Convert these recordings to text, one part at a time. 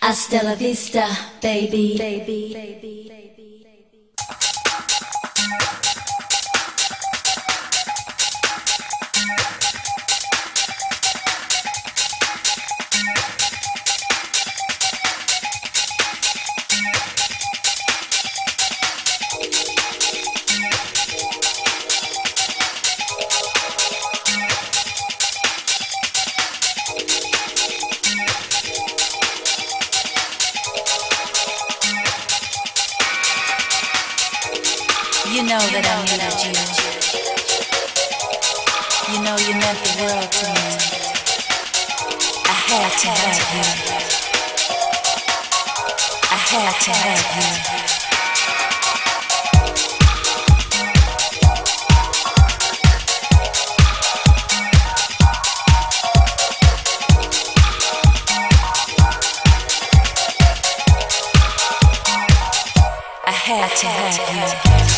Hasta la vista, baby. baby, baby. know to have you. I had to have you.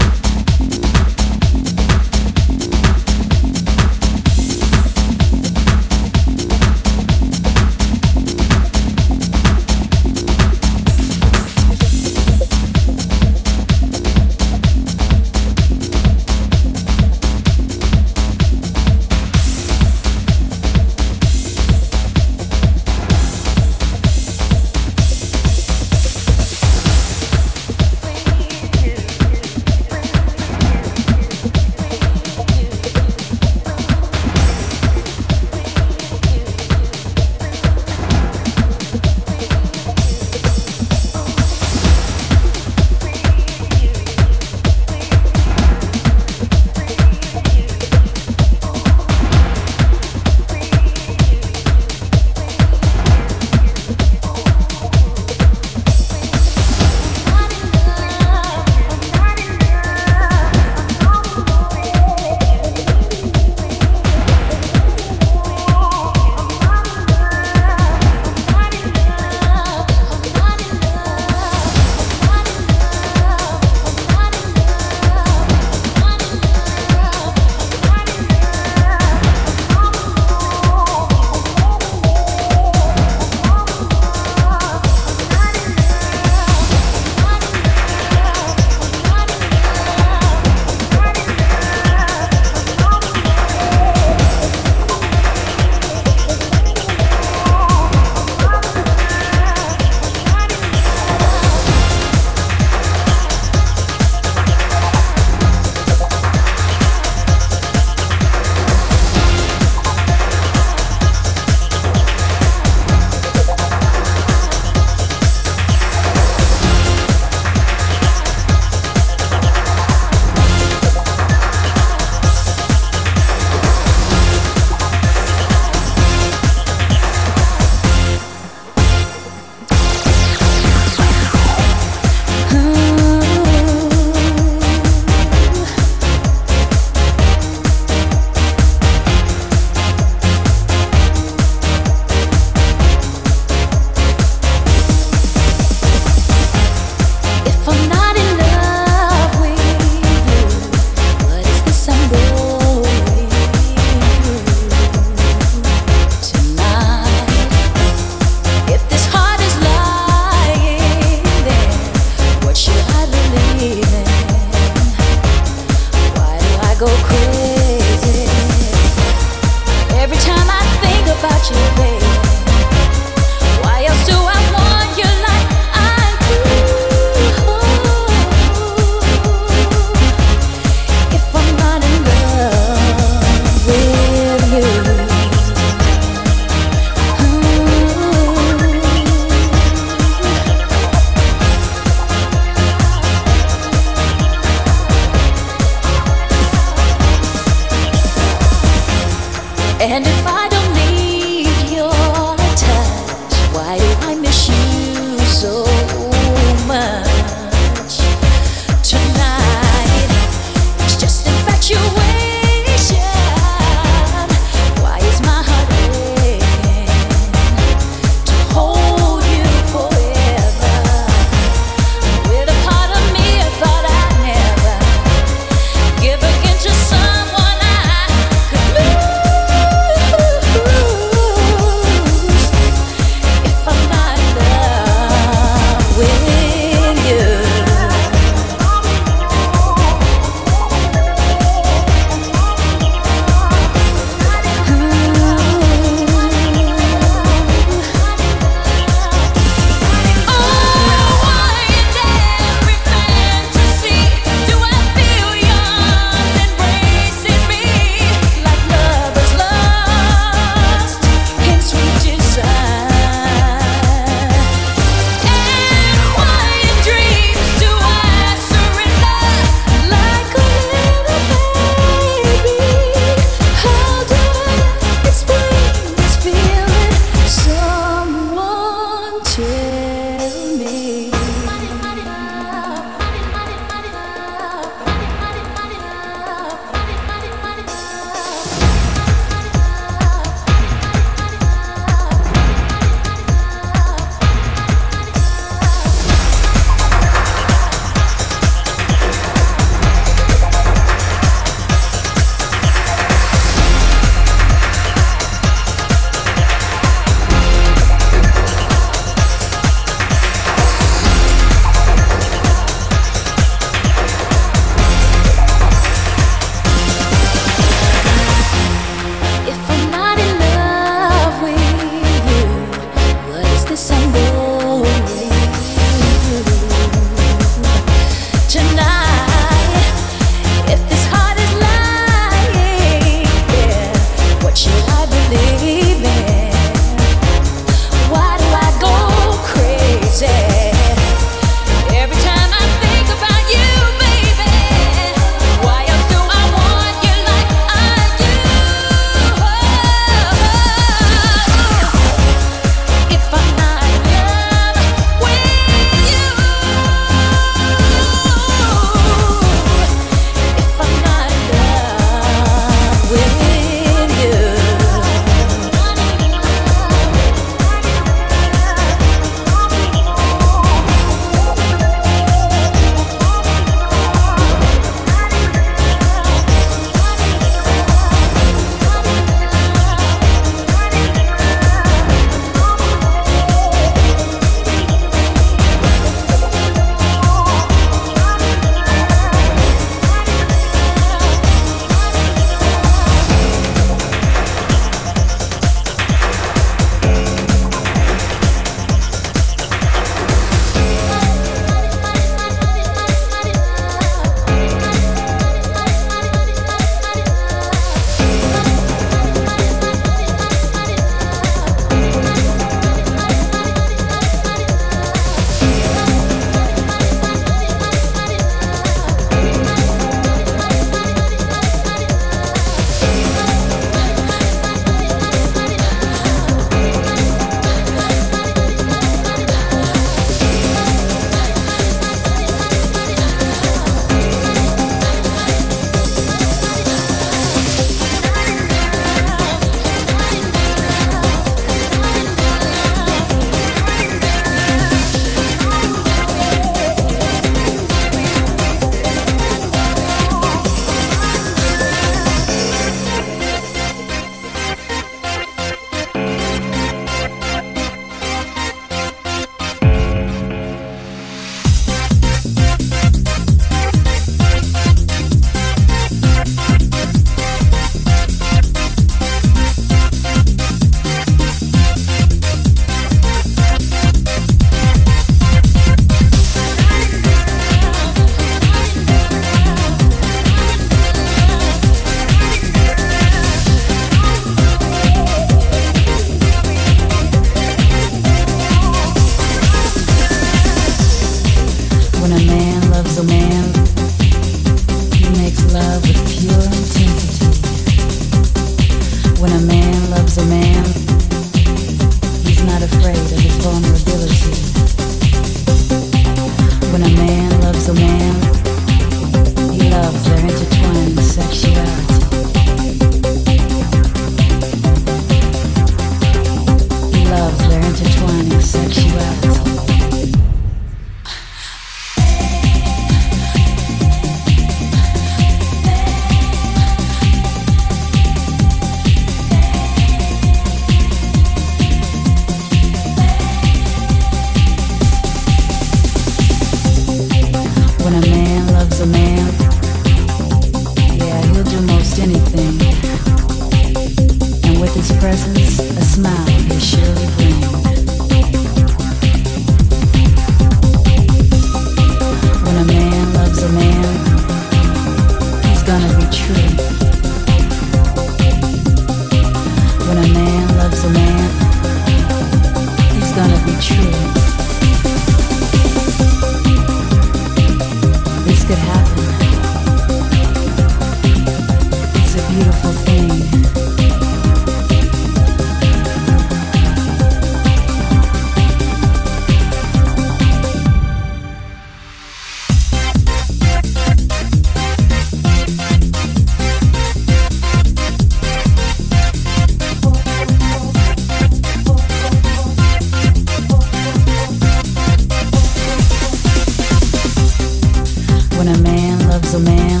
When a man loves a man,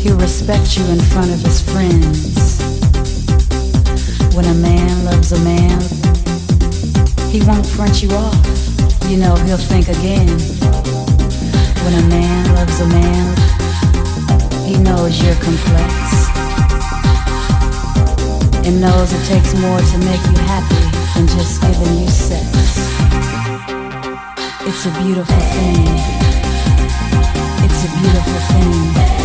he'll respect you in front of his friends. When a man loves a man, he won't front you off. You know, he'll think again. When a man loves a man, he knows you're complex. And knows it takes more to make you happy than just giving you sex. It's a beautiful thing get.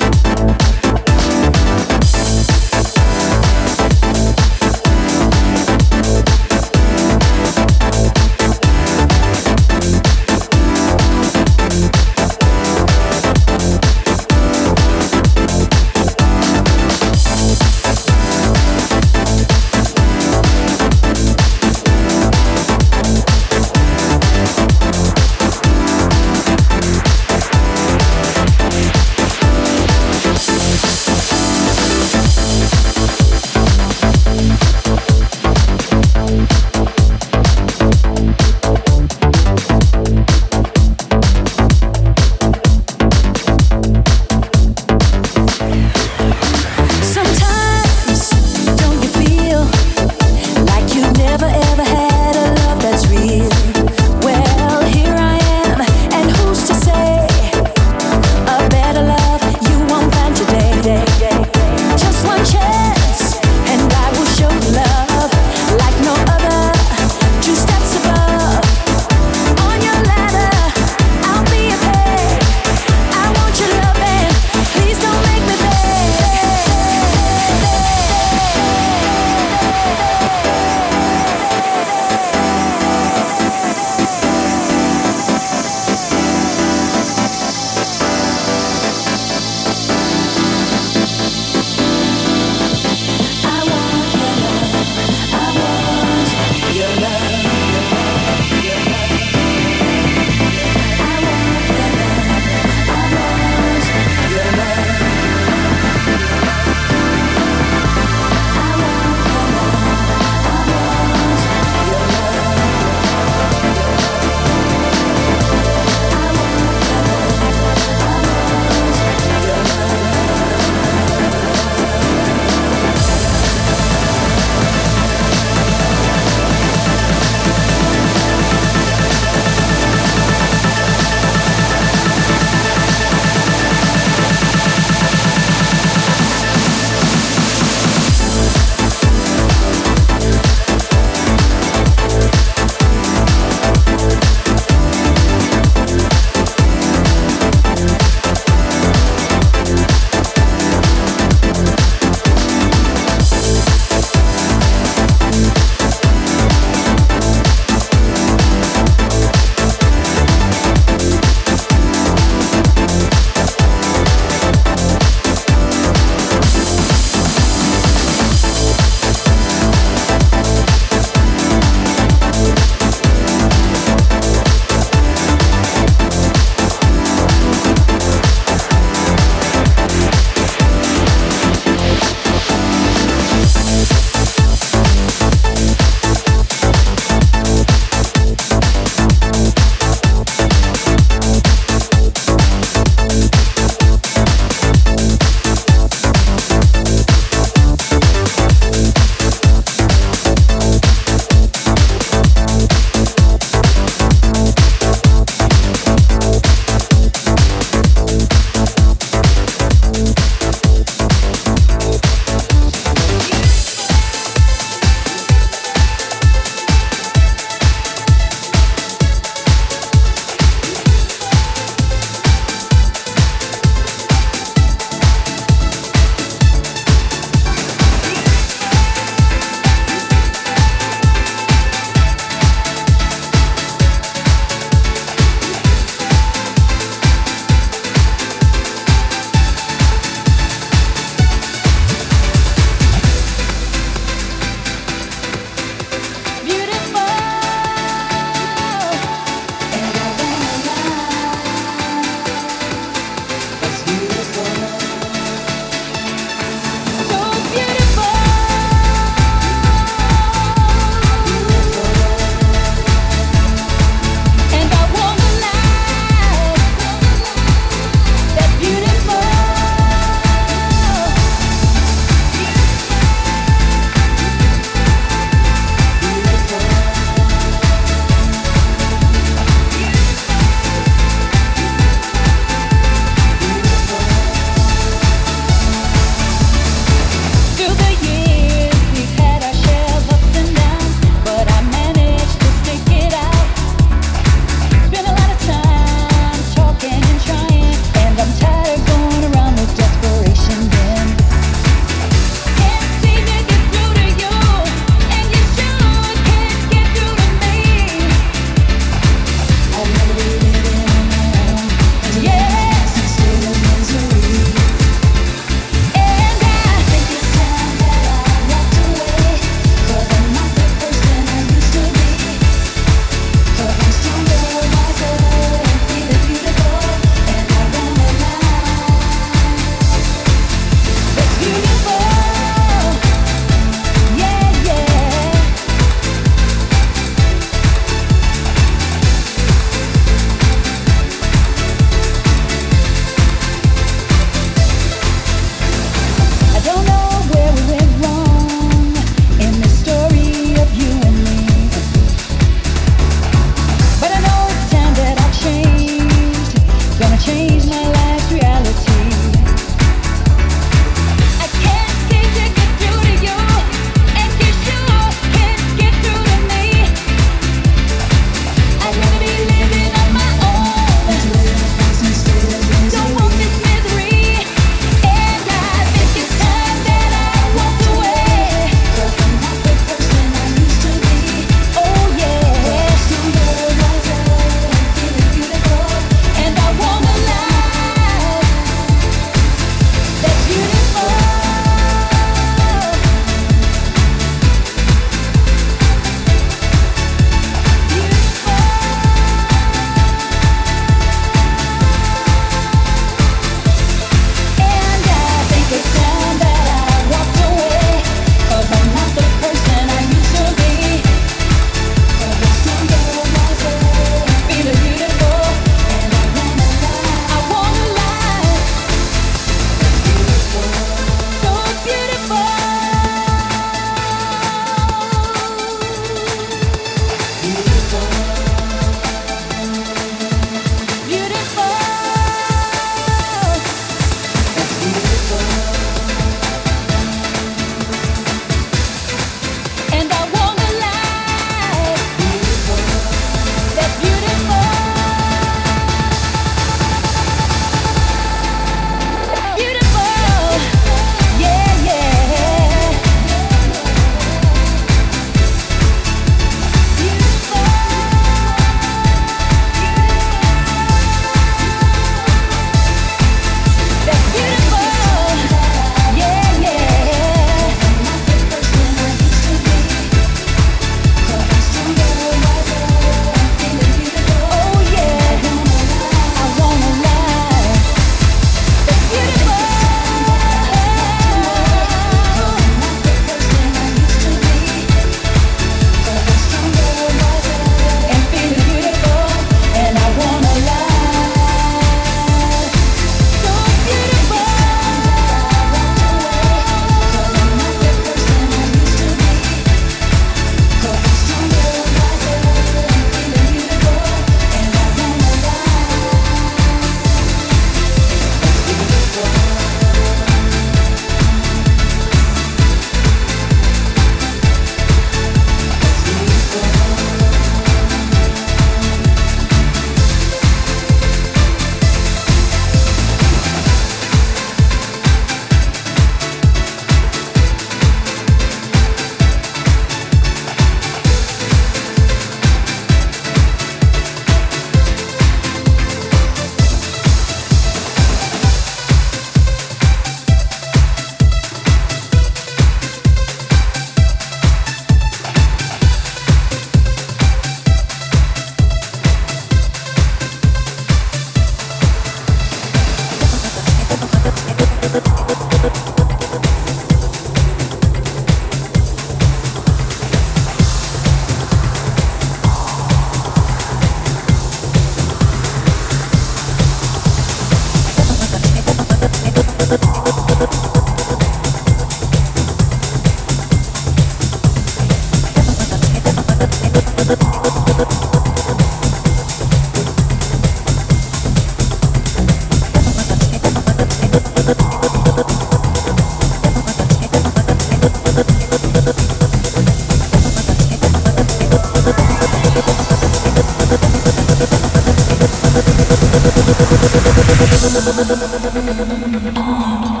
Oh.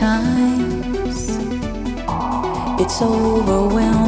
times. It's overwhelming.